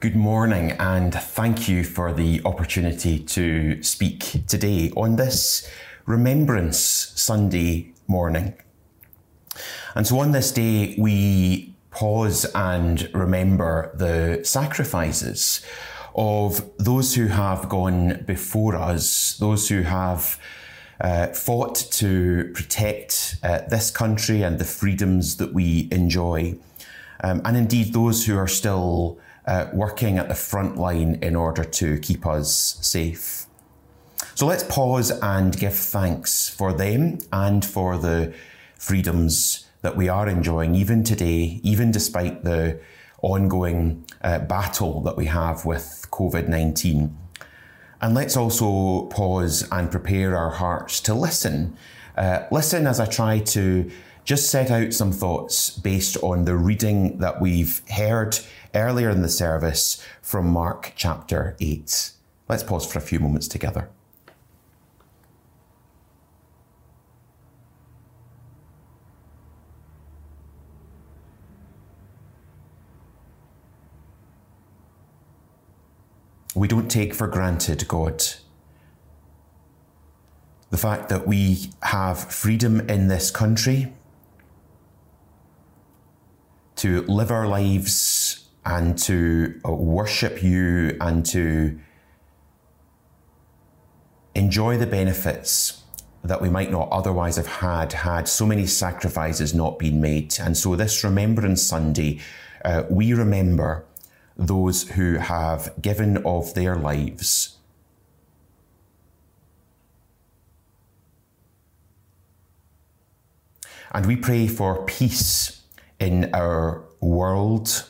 Good morning, and thank you for the opportunity to speak today on this Remembrance Sunday morning. And so, on this day, we pause and remember the sacrifices of those who have gone before us, those who have uh, fought to protect uh, this country and the freedoms that we enjoy, um, and indeed those who are still uh, working at the front line in order to keep us safe. So let's pause and give thanks for them and for the freedoms that we are enjoying even today, even despite the ongoing uh, battle that we have with COVID 19. And let's also pause and prepare our hearts to listen. Uh, listen as I try to just set out some thoughts based on the reading that we've heard earlier in the service from Mark chapter 8. Let's pause for a few moments together. we don't take for granted God. The fact that we have freedom in this country to live our lives and to uh, worship you and to enjoy the benefits that we might not otherwise have had had so many sacrifices not been made. And so, this Remembrance Sunday, uh, we remember those who have given of their lives. And we pray for peace in our world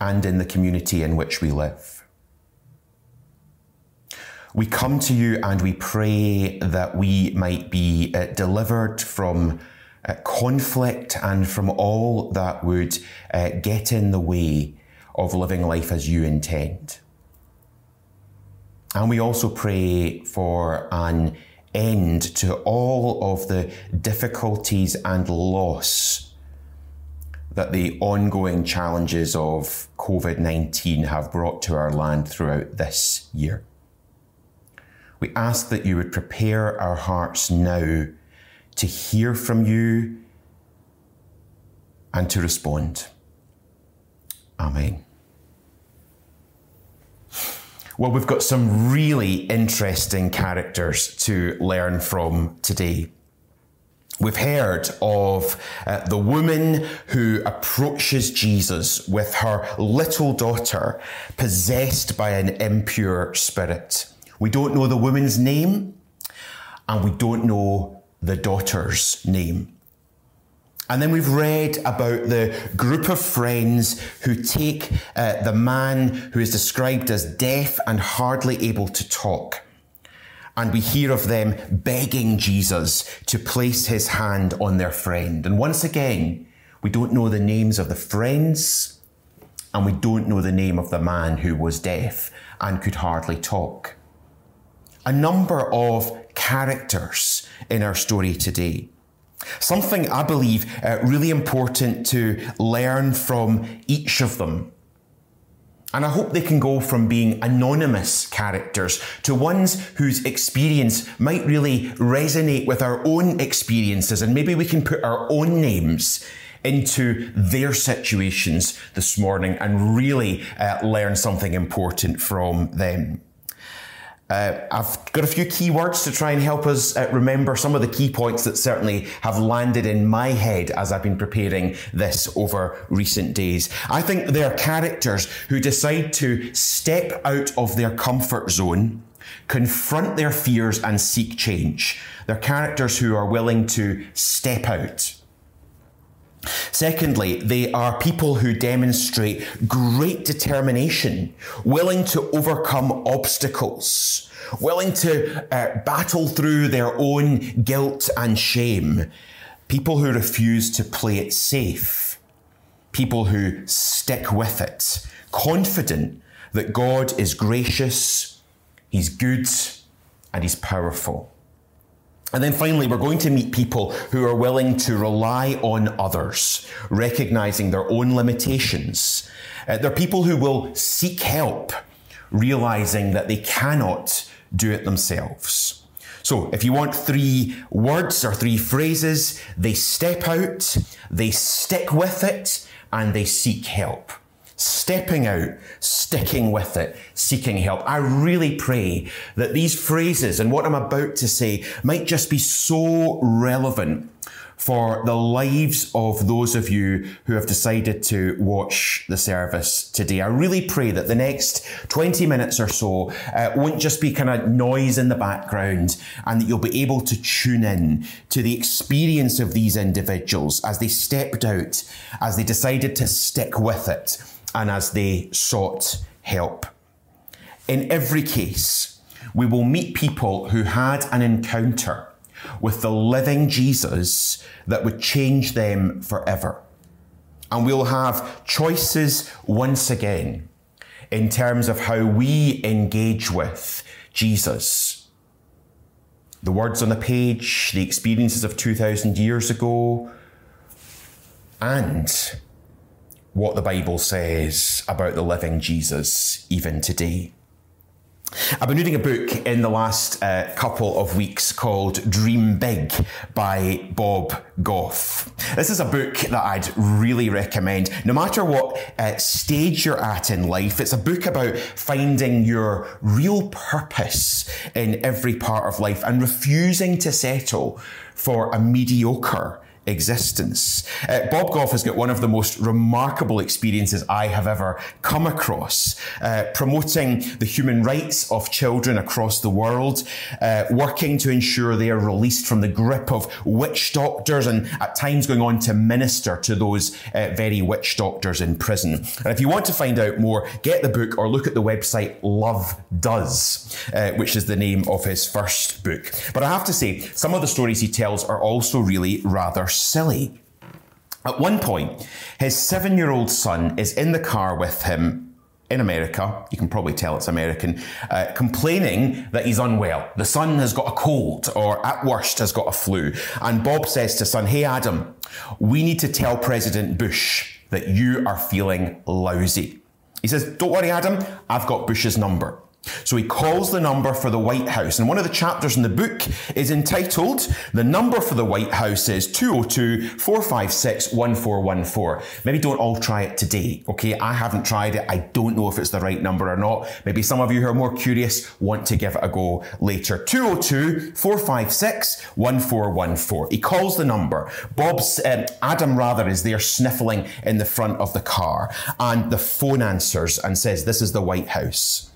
and in the community in which we live. We come to you and we pray that we might be uh, delivered from uh, conflict and from all that would uh, get in the way of living life as you intend. And we also pray for an end to all of the difficulties and loss that the ongoing challenges of COVID 19 have brought to our land throughout this year. We ask that you would prepare our hearts now to hear from you and to respond. Amen. Well, we've got some really interesting characters to learn from today. We've heard of uh, the woman who approaches Jesus with her little daughter possessed by an impure spirit. We don't know the woman's name and we don't know the daughter's name. And then we've read about the group of friends who take uh, the man who is described as deaf and hardly able to talk. And we hear of them begging Jesus to place his hand on their friend. And once again, we don't know the names of the friends, and we don't know the name of the man who was deaf and could hardly talk. A number of characters in our story today. Something I believe uh, really important to learn from each of them. And I hope they can go from being anonymous characters to ones whose experience might really resonate with our own experiences, and maybe we can put our own names into their situations this morning and really uh, learn something important from them. Uh, I've got a few key words to try and help us uh, remember some of the key points that certainly have landed in my head as I've been preparing this over recent days. I think they're characters who decide to step out of their comfort zone, confront their fears, and seek change. They're characters who are willing to step out. Secondly, they are people who demonstrate great determination, willing to overcome obstacles, willing to uh, battle through their own guilt and shame, people who refuse to play it safe, people who stick with it, confident that God is gracious, He's good, and He's powerful. And then finally, we're going to meet people who are willing to rely on others, recognizing their own limitations. Uh, they're people who will seek help, realizing that they cannot do it themselves. So, if you want three words or three phrases, they step out, they stick with it, and they seek help stepping out, sticking with it, seeking help. I really pray that these phrases and what I'm about to say might just be so relevant for the lives of those of you who have decided to watch the service today. I really pray that the next 20 minutes or so uh, won't just be kind of noise in the background and that you'll be able to tune in to the experience of these individuals as they stepped out, as they decided to stick with it and as they sought help. In every case, we will meet people who had an encounter with the living Jesus that would change them forever. And we'll have choices once again in terms of how we engage with Jesus. The words on the page, the experiences of 2,000 years ago, and what the Bible says about the living Jesus even today. I've been reading a book in the last uh, couple of weeks called Dream Big by Bob Goff. This is a book that I'd really recommend. No matter what uh, stage you're at in life, it's a book about finding your real purpose in every part of life and refusing to settle for a mediocre existence. Uh, Bob Goff has got one of the most remarkable experiences I have ever come across, uh, promoting the human rights of children across the world, uh, working to ensure they are released from the grip of witch doctors, and at times going on to minister to those uh, very witch doctors in prison. And if you want to find out more, get the book or look at the website Love Does, uh, which is the name of his first book. But I have to say, some of the stories he tells are also really rather silly. At one point, his seven year old son is in the car with him in America, you can probably tell it's American, uh, complaining that he's unwell. The son has got a cold or at worst has got a flu. And Bob says to son, Hey Adam, we need to tell President Bush that you are feeling lousy. He says, Don't worry, Adam, I've got Bush's number. So he calls the number for the White House. And one of the chapters in the book is entitled, The Number for the White House is 202 456 1414. Maybe don't all try it today, okay? I haven't tried it. I don't know if it's the right number or not. Maybe some of you who are more curious want to give it a go later. 202 456 1414. He calls the number. Bob's, um, Adam rather, is there sniffling in the front of the car. And the phone answers and says, This is the White House.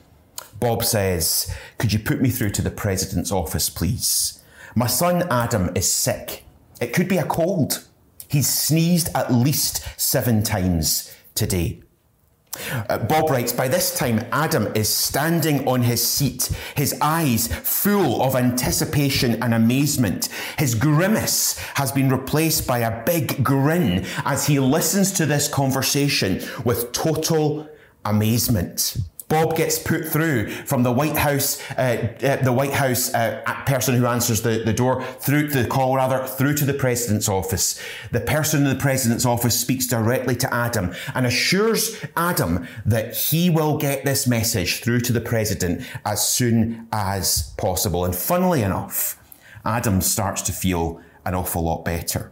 Bob says, Could you put me through to the president's office, please? My son Adam is sick. It could be a cold. He's sneezed at least seven times today. Uh, Bob writes, by this time, Adam is standing on his seat, his eyes full of anticipation and amazement. His grimace has been replaced by a big grin as he listens to this conversation with total amazement. Bob gets put through from the White House, uh, uh, the White House uh, person who answers the, the door through the call rather through to the president's office. The person in the president's office speaks directly to Adam and assures Adam that he will get this message through to the president as soon as possible. And funnily enough, Adam starts to feel an awful lot better.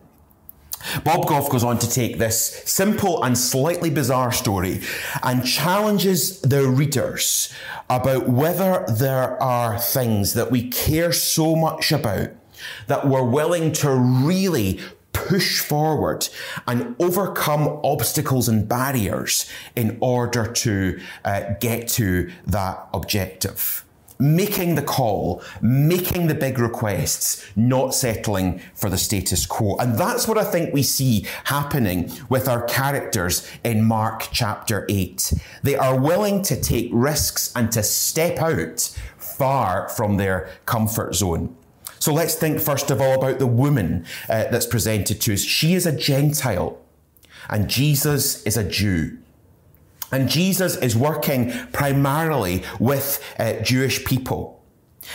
Bob Goff goes on to take this simple and slightly bizarre story and challenges the readers about whether there are things that we care so much about that we're willing to really push forward and overcome obstacles and barriers in order to uh, get to that objective making the call, making the big requests, not settling for the status quo. And that's what I think we see happening with our characters in Mark chapter 8. They are willing to take risks and to step out far from their comfort zone. So let's think first of all about the woman uh, that's presented to us. She is a Gentile and Jesus is a Jew. And Jesus is working primarily with uh, Jewish people.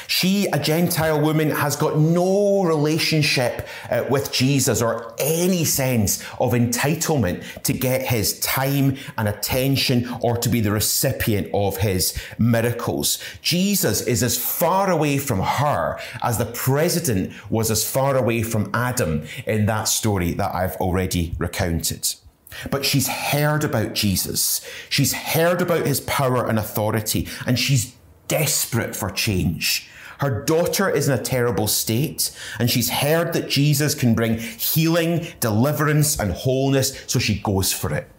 She, a Gentile woman, has got no relationship uh, with Jesus or any sense of entitlement to get his time and attention or to be the recipient of his miracles. Jesus is as far away from her as the president was as far away from Adam in that story that I've already recounted. But she's heard about Jesus. She's heard about his power and authority, and she's desperate for change. Her daughter is in a terrible state, and she's heard that Jesus can bring healing, deliverance, and wholeness, so she goes for it.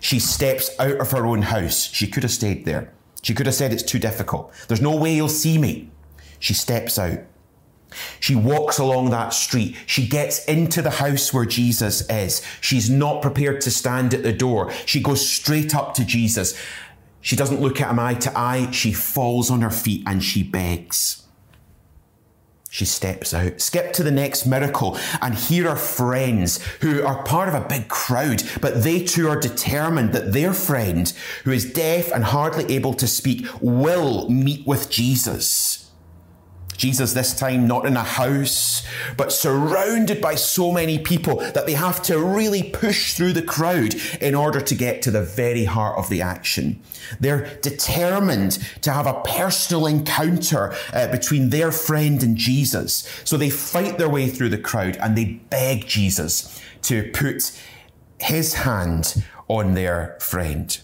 She steps out of her own house. She could have stayed there. She could have said, It's too difficult. There's no way you'll see me. She steps out. She walks along that street. She gets into the house where Jesus is. She's not prepared to stand at the door. She goes straight up to Jesus. She doesn't look at him eye to eye. She falls on her feet and she begs. She steps out. Skip to the next miracle, and here are friends who are part of a big crowd, but they too are determined that their friend, who is deaf and hardly able to speak, will meet with Jesus. Jesus, this time not in a house, but surrounded by so many people that they have to really push through the crowd in order to get to the very heart of the action. They're determined to have a personal encounter uh, between their friend and Jesus. So they fight their way through the crowd and they beg Jesus to put his hand on their friend.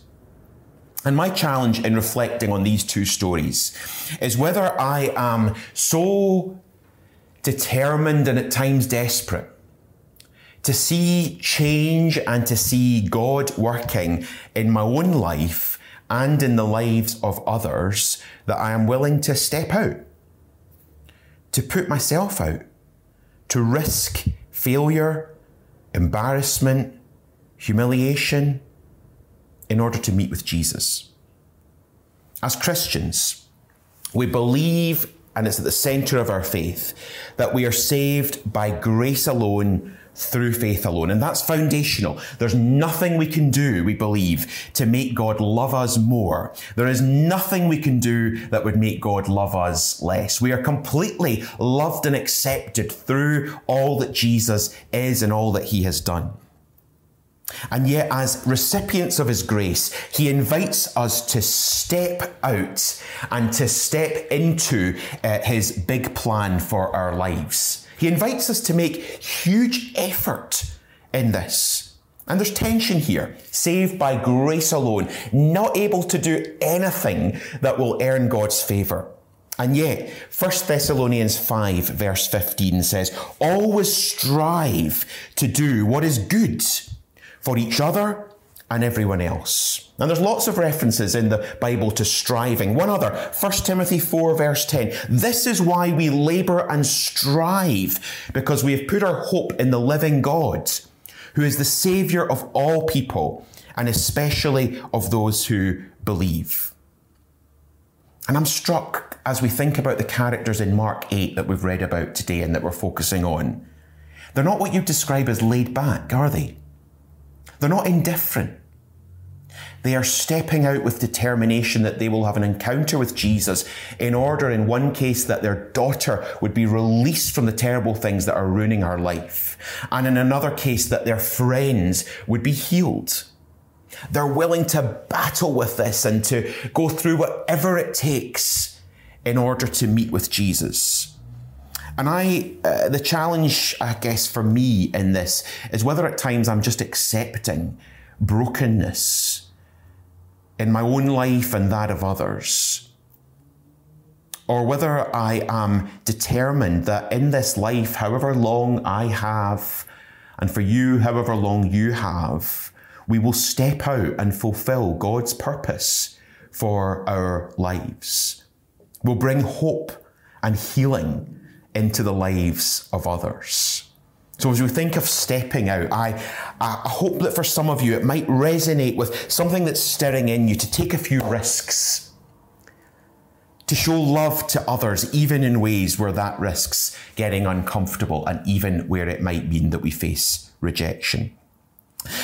And my challenge in reflecting on these two stories is whether I am so determined and at times desperate to see change and to see God working in my own life and in the lives of others that I am willing to step out, to put myself out, to risk failure, embarrassment, humiliation in order to meet with Jesus. As Christians, we believe, and it's at the center of our faith, that we are saved by grace alone through faith alone. And that's foundational. There's nothing we can do, we believe, to make God love us more. There is nothing we can do that would make God love us less. We are completely loved and accepted through all that Jesus is and all that he has done. And yet, as recipients of His grace, He invites us to step out and to step into uh, His big plan for our lives. He invites us to make huge effort in this. And there's tension here. Saved by grace alone, not able to do anything that will earn God's favour. And yet, 1 Thessalonians 5 verse 15 says, always strive to do what is good for each other and everyone else. And there's lots of references in the Bible to striving. One other, 1 Timothy 4 verse 10. This is why we labor and strive, because we have put our hope in the living God, who is the savior of all people, and especially of those who believe. And I'm struck as we think about the characters in Mark 8 that we've read about today and that we're focusing on. They're not what you'd describe as laid back, are they? They're not indifferent. They are stepping out with determination that they will have an encounter with Jesus in order, in one case, that their daughter would be released from the terrible things that are ruining her life, and in another case, that their friends would be healed. They're willing to battle with this and to go through whatever it takes in order to meet with Jesus. And I, uh, the challenge, I guess, for me in this is whether at times I'm just accepting brokenness in my own life and that of others. Or whether I am determined that in this life, however long I have, and for you, however long you have, we will step out and fulfill God's purpose for our lives. We'll bring hope and healing into the lives of others. So as we think of stepping out, I, I hope that for some of you it might resonate with something that's stirring in you to take a few risks, to show love to others, even in ways where that risks getting uncomfortable and even where it might mean that we face rejection.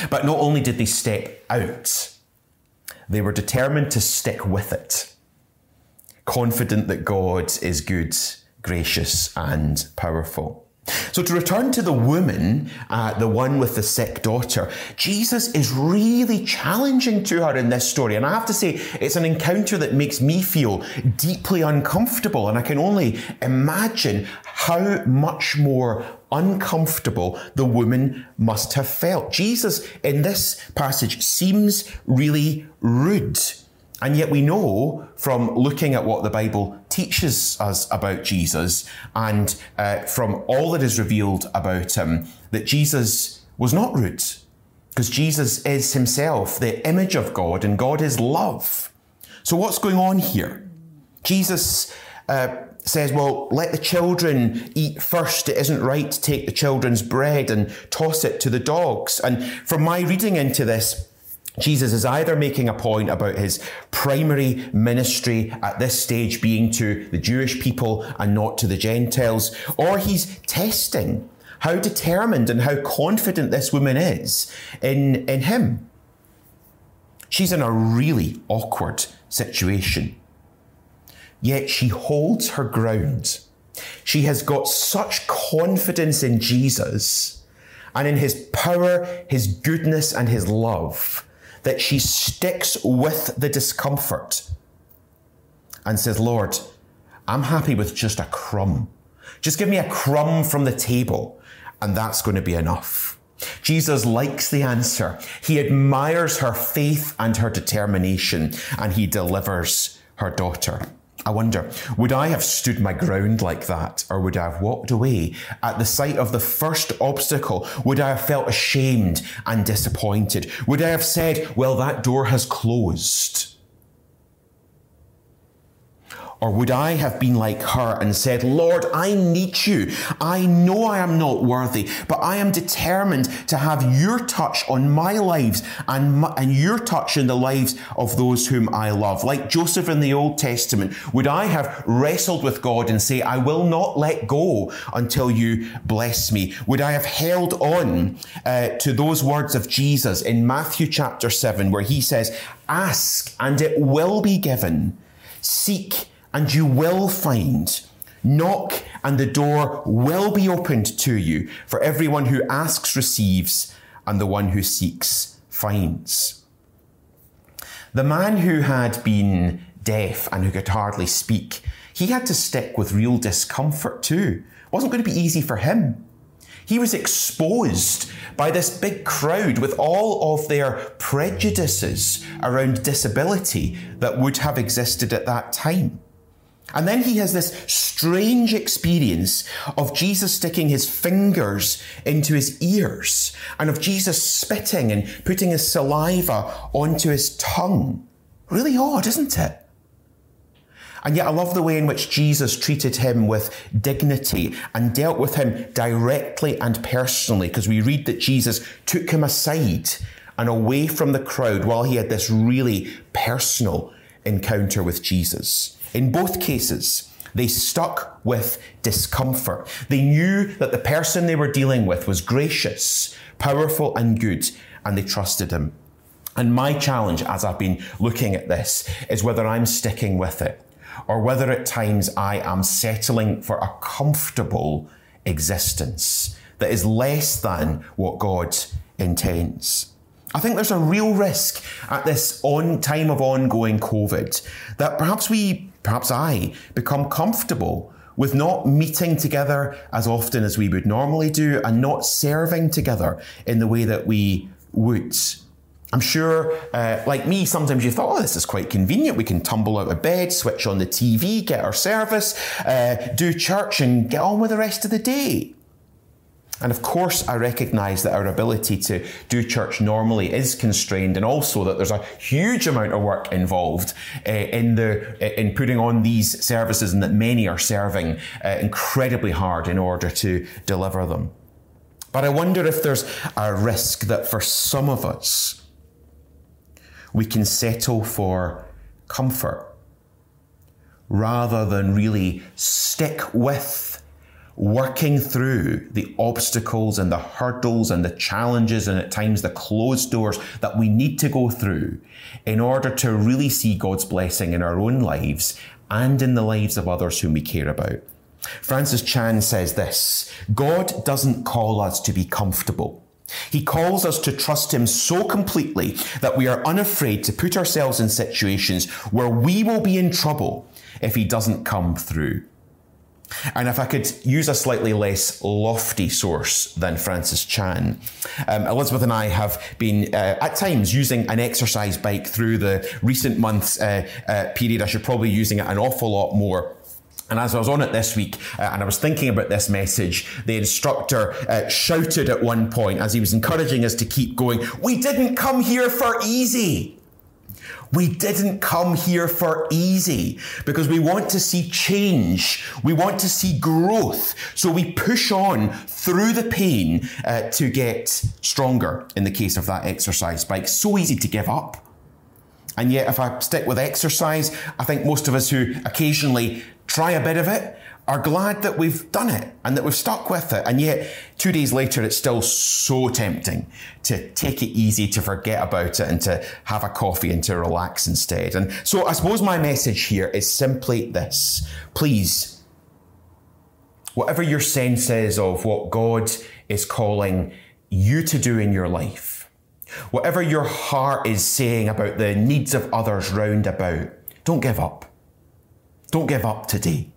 But not only did they step out, they were determined to stick with it. confident that God is good, gracious, and powerful. So, to return to the woman, uh, the one with the sick daughter, Jesus is really challenging to her in this story. And I have to say, it's an encounter that makes me feel deeply uncomfortable. And I can only imagine how much more uncomfortable the woman must have felt. Jesus, in this passage, seems really rude. And yet, we know from looking at what the Bible teaches us about Jesus and uh, from all that is revealed about him that Jesus was not rude, because Jesus is himself the image of God and God is love. So, what's going on here? Jesus uh, says, Well, let the children eat first. It isn't right to take the children's bread and toss it to the dogs. And from my reading into this, Jesus is either making a point about his primary ministry at this stage being to the Jewish people and not to the Gentiles, or he's testing how determined and how confident this woman is in, in him. She's in a really awkward situation. Yet she holds her ground. She has got such confidence in Jesus and in his power, his goodness, and his love that she sticks with the discomfort and says, Lord, I'm happy with just a crumb. Just give me a crumb from the table, and that's going to be enough. Jesus likes the answer. He admires her faith and her determination, and he delivers her daughter. I wonder, would I have stood my ground like that, or would I have walked away at the sight of the first obstacle? Would I have felt ashamed and disappointed? Would I have said, well, that door has closed? Or would I have been like her and said, Lord, I need you. I know I am not worthy, but I am determined to have your touch on my lives and, my, and your touch in the lives of those whom I love. Like Joseph in the Old Testament, would I have wrestled with God and say, I will not let go until you bless me? Would I have held on uh, to those words of Jesus in Matthew chapter 7, where he says, Ask and it will be given. Seek and you will find. Knock, and the door will be opened to you. For everyone who asks receives, and the one who seeks finds. The man who had been deaf and who could hardly speak, he had to stick with real discomfort too. It wasn't going to be easy for him. He was exposed by this big crowd with all of their prejudices around disability that would have existed at that time. And then he has this strange experience of Jesus sticking his fingers into his ears and of Jesus spitting and putting his saliva onto his tongue. Really odd, isn't it? And yet, I love the way in which Jesus treated him with dignity and dealt with him directly and personally, because we read that Jesus took him aside and away from the crowd while he had this really personal encounter with Jesus. In both cases, they stuck with discomfort. They knew that the person they were dealing with was gracious, powerful, and good, and they trusted him. And my challenge as I've been looking at this is whether I'm sticking with it or whether at times I am settling for a comfortable existence that is less than what God intends. I think there's a real risk at this on time of ongoing COVID that perhaps we perhaps I, become comfortable with not meeting together as often as we would normally do and not serving together in the way that we would. I'm sure, uh, like me, sometimes you thought, oh, this is quite convenient. We can tumble out of bed, switch on the TV, get our service, uh, do church, and get on with the rest of the day. And of course, I recognize that our ability to do church normally is constrained, and also that there's a huge amount of work involved uh, in the uh, in putting on these services, and that many are serving uh, incredibly hard in order to deliver them. But I wonder if there's a risk that for some of us, we can settle for comfort rather than really stick with working through the obstacles and the hurdles and the challenges and at times the closed doors that we need to go through in order to really see God's blessing in our own lives and in the lives of others whom we care about. Francis Chan says this God doesn't call us to be comfortable. He calls us to trust Him so completely that we are unafraid to put ourselves in situations where we will be in trouble if He doesn't come through. And if I could use a slightly less lofty source than Francis Chan, um, Elizabeth and I have been uh, at times using an exercise bike through the recent months uh, uh, period. I should probably be using it an awful lot more. And as I was on it this week uh, and I was thinking about this message, the instructor uh, shouted at one point as he was encouraging us to keep going, We didn't come here for easy. We didn't come here for easy because we want to see change. We want to see growth. So we push on through the pain uh, to get stronger in the case of that exercise bike. So easy to give up. And yet, if I stick with exercise, I think most of us who occasionally try a bit of it are glad that we've done it and that we've stuck with it. And yet, two days later, it's still so tempting to take it easy, to forget about it, and to have a coffee and to relax instead. And so, I suppose my message here is simply this please, whatever your sense is of what God is calling you to do in your life, whatever your heart is saying about the needs of others round about, don't give up. Don't give up today.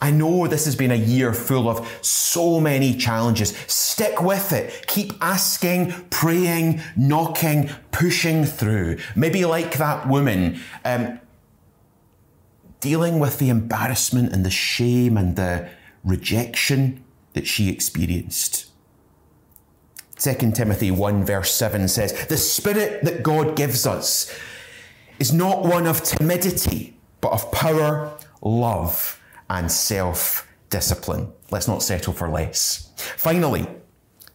I know this has been a year full of so many challenges. Stick with it. Keep asking, praying, knocking, pushing through. Maybe like that woman, um, dealing with the embarrassment and the shame and the rejection that she experienced. 2 Timothy 1 verse 7 says, The spirit that God gives us is not one of timidity, but of power, love, and self discipline. Let's not settle for less. Finally,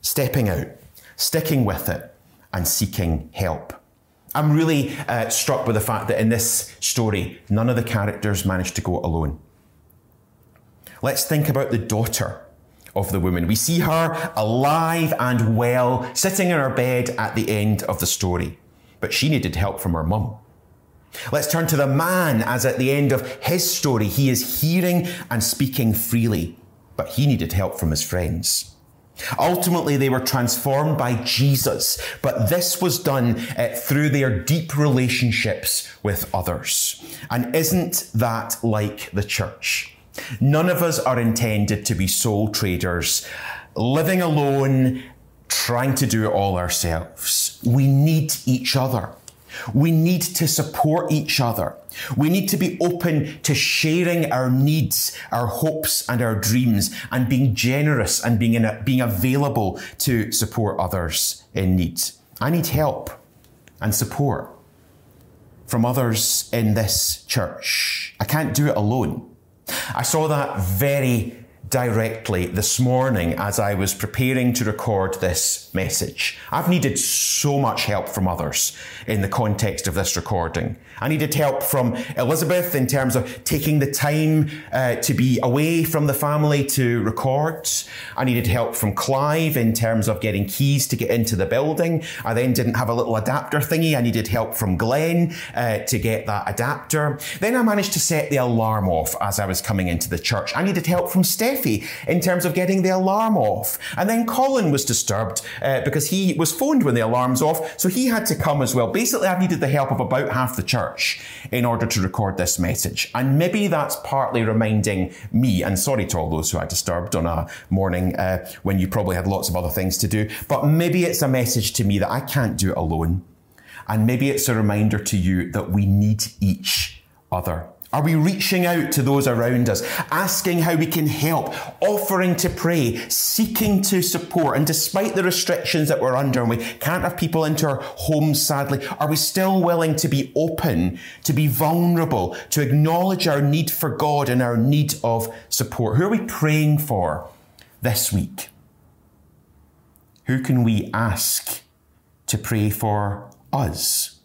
stepping out, sticking with it, and seeking help. I'm really uh, struck with the fact that in this story, none of the characters managed to go alone. Let's think about the daughter of the woman. We see her alive and well, sitting in her bed at the end of the story. But she needed help from her mum. Let's turn to the man as at the end of his story, he is hearing and speaking freely, but he needed help from his friends. Ultimately, they were transformed by Jesus, but this was done uh, through their deep relationships with others. And isn't that like the church? None of us are intended to be sole traders, living alone, trying to do it all ourselves. We need each other. We need to support each other. We need to be open to sharing our needs, our hopes, and our dreams, and being generous and being, a, being available to support others in need. I need help and support from others in this church. I can't do it alone. I saw that very directly this morning as I was preparing to record this message. I've needed so much help from others in the context of this recording. I needed help from Elizabeth in terms of taking the time uh, to be away from the family to record. I needed help from Clive in terms of getting keys to get into the building. I then didn't have a little adapter thingy. I needed help from Glenn uh, to get that adapter. Then I managed to set the alarm off as I was coming into the church. I needed help from Steffi in terms of getting the alarm off. And then Colin was disturbed uh, because he was phoned when the alarm's off, so he had to come as well. Basically, I've needed the help of about half the church church in order to record this message. And maybe that's partly reminding me, and sorry to all those who I disturbed on a morning uh, when you probably had lots of other things to do, but maybe it's a message to me that I can't do it alone. And maybe it's a reminder to you that we need each other. Are we reaching out to those around us, asking how we can help, offering to pray, seeking to support? And despite the restrictions that we're under and we can't have people into our homes, sadly, are we still willing to be open, to be vulnerable, to acknowledge our need for God and our need of support? Who are we praying for this week? Who can we ask to pray for us?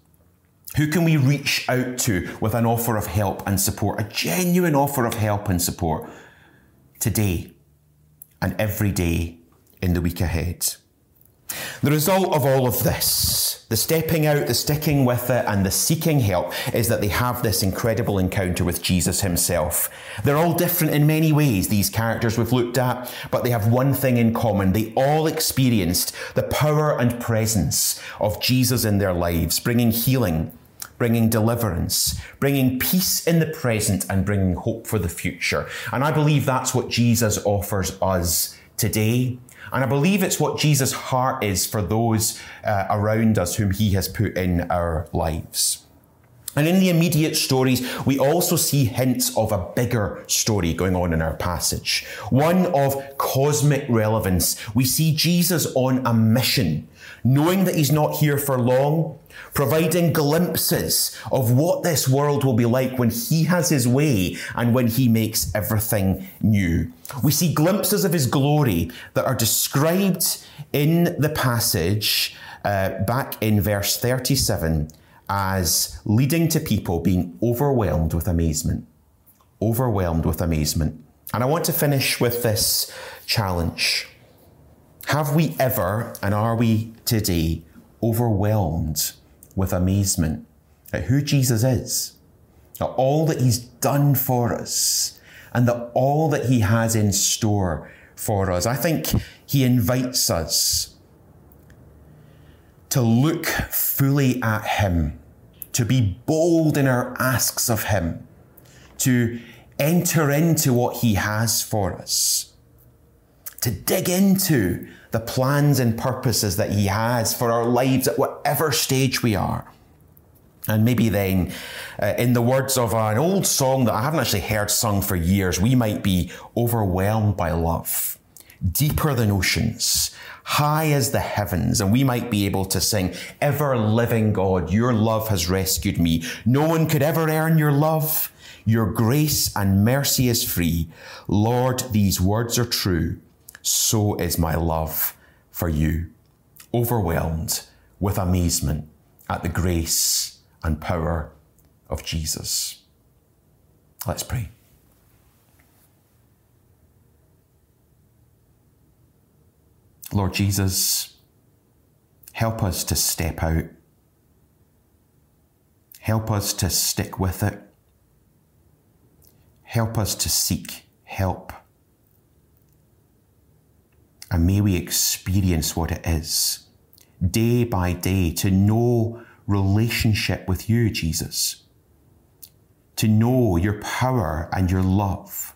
Who can we reach out to with an offer of help and support, a genuine offer of help and support today and every day in the week ahead? The result of all of this, the stepping out, the sticking with it, and the seeking help, is that they have this incredible encounter with Jesus himself. They're all different in many ways, these characters we've looked at, but they have one thing in common. They all experienced the power and presence of Jesus in their lives, bringing healing, bringing deliverance, bringing peace in the present, and bringing hope for the future. And I believe that's what Jesus offers us today and I believe it's what Jesus' heart is for those uh, around us whom he has put in our lives. And in the immediate stories, we also see hints of a bigger story going on in our passage. One of cosmic relevance. We see Jesus on a mission, knowing that he's not here for long, providing glimpses of what this world will be like when he has his way and when he makes everything new. We see glimpses of his glory that are described in the passage uh, back in verse 37 as leading to people being overwhelmed with amazement. Overwhelmed with amazement. And I want to finish with this challenge. Have we ever, and are we today, overwhelmed with amazement at who Jesus is, at all that he's done for us, and that all that he has in store for us? I think he invites us to look fully at Him, to be bold in our asks of Him, to enter into what He has for us, to dig into the plans and purposes that He has for our lives at whatever stage we are. And maybe then, uh, in the words of an old song that I haven't actually heard sung for years, we might be overwhelmed by love, deeper than oceans, high as the heavens, and we might be able to sing, Ever living God, your love has rescued me. No one could ever earn your love. Your grace and mercy is free. Lord, these words are true. So is my love for you. Overwhelmed with amazement at the grace and power of Jesus. Let's pray. Lord Jesus, help us to step out. Help us to stick with it. Help us to seek help. And may we experience what it is, day by day, to know relationship with you, Jesus. To know your power and your love.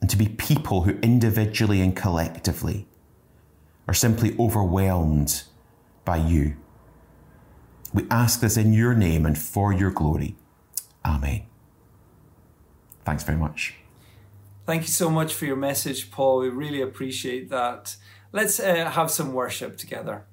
And to be people who individually and collectively are simply overwhelmed by you. We ask this in your name and for your glory. Amen. Thanks very much. Thank you so much for your message, Paul. We really appreciate that. Let's uh, have some worship together.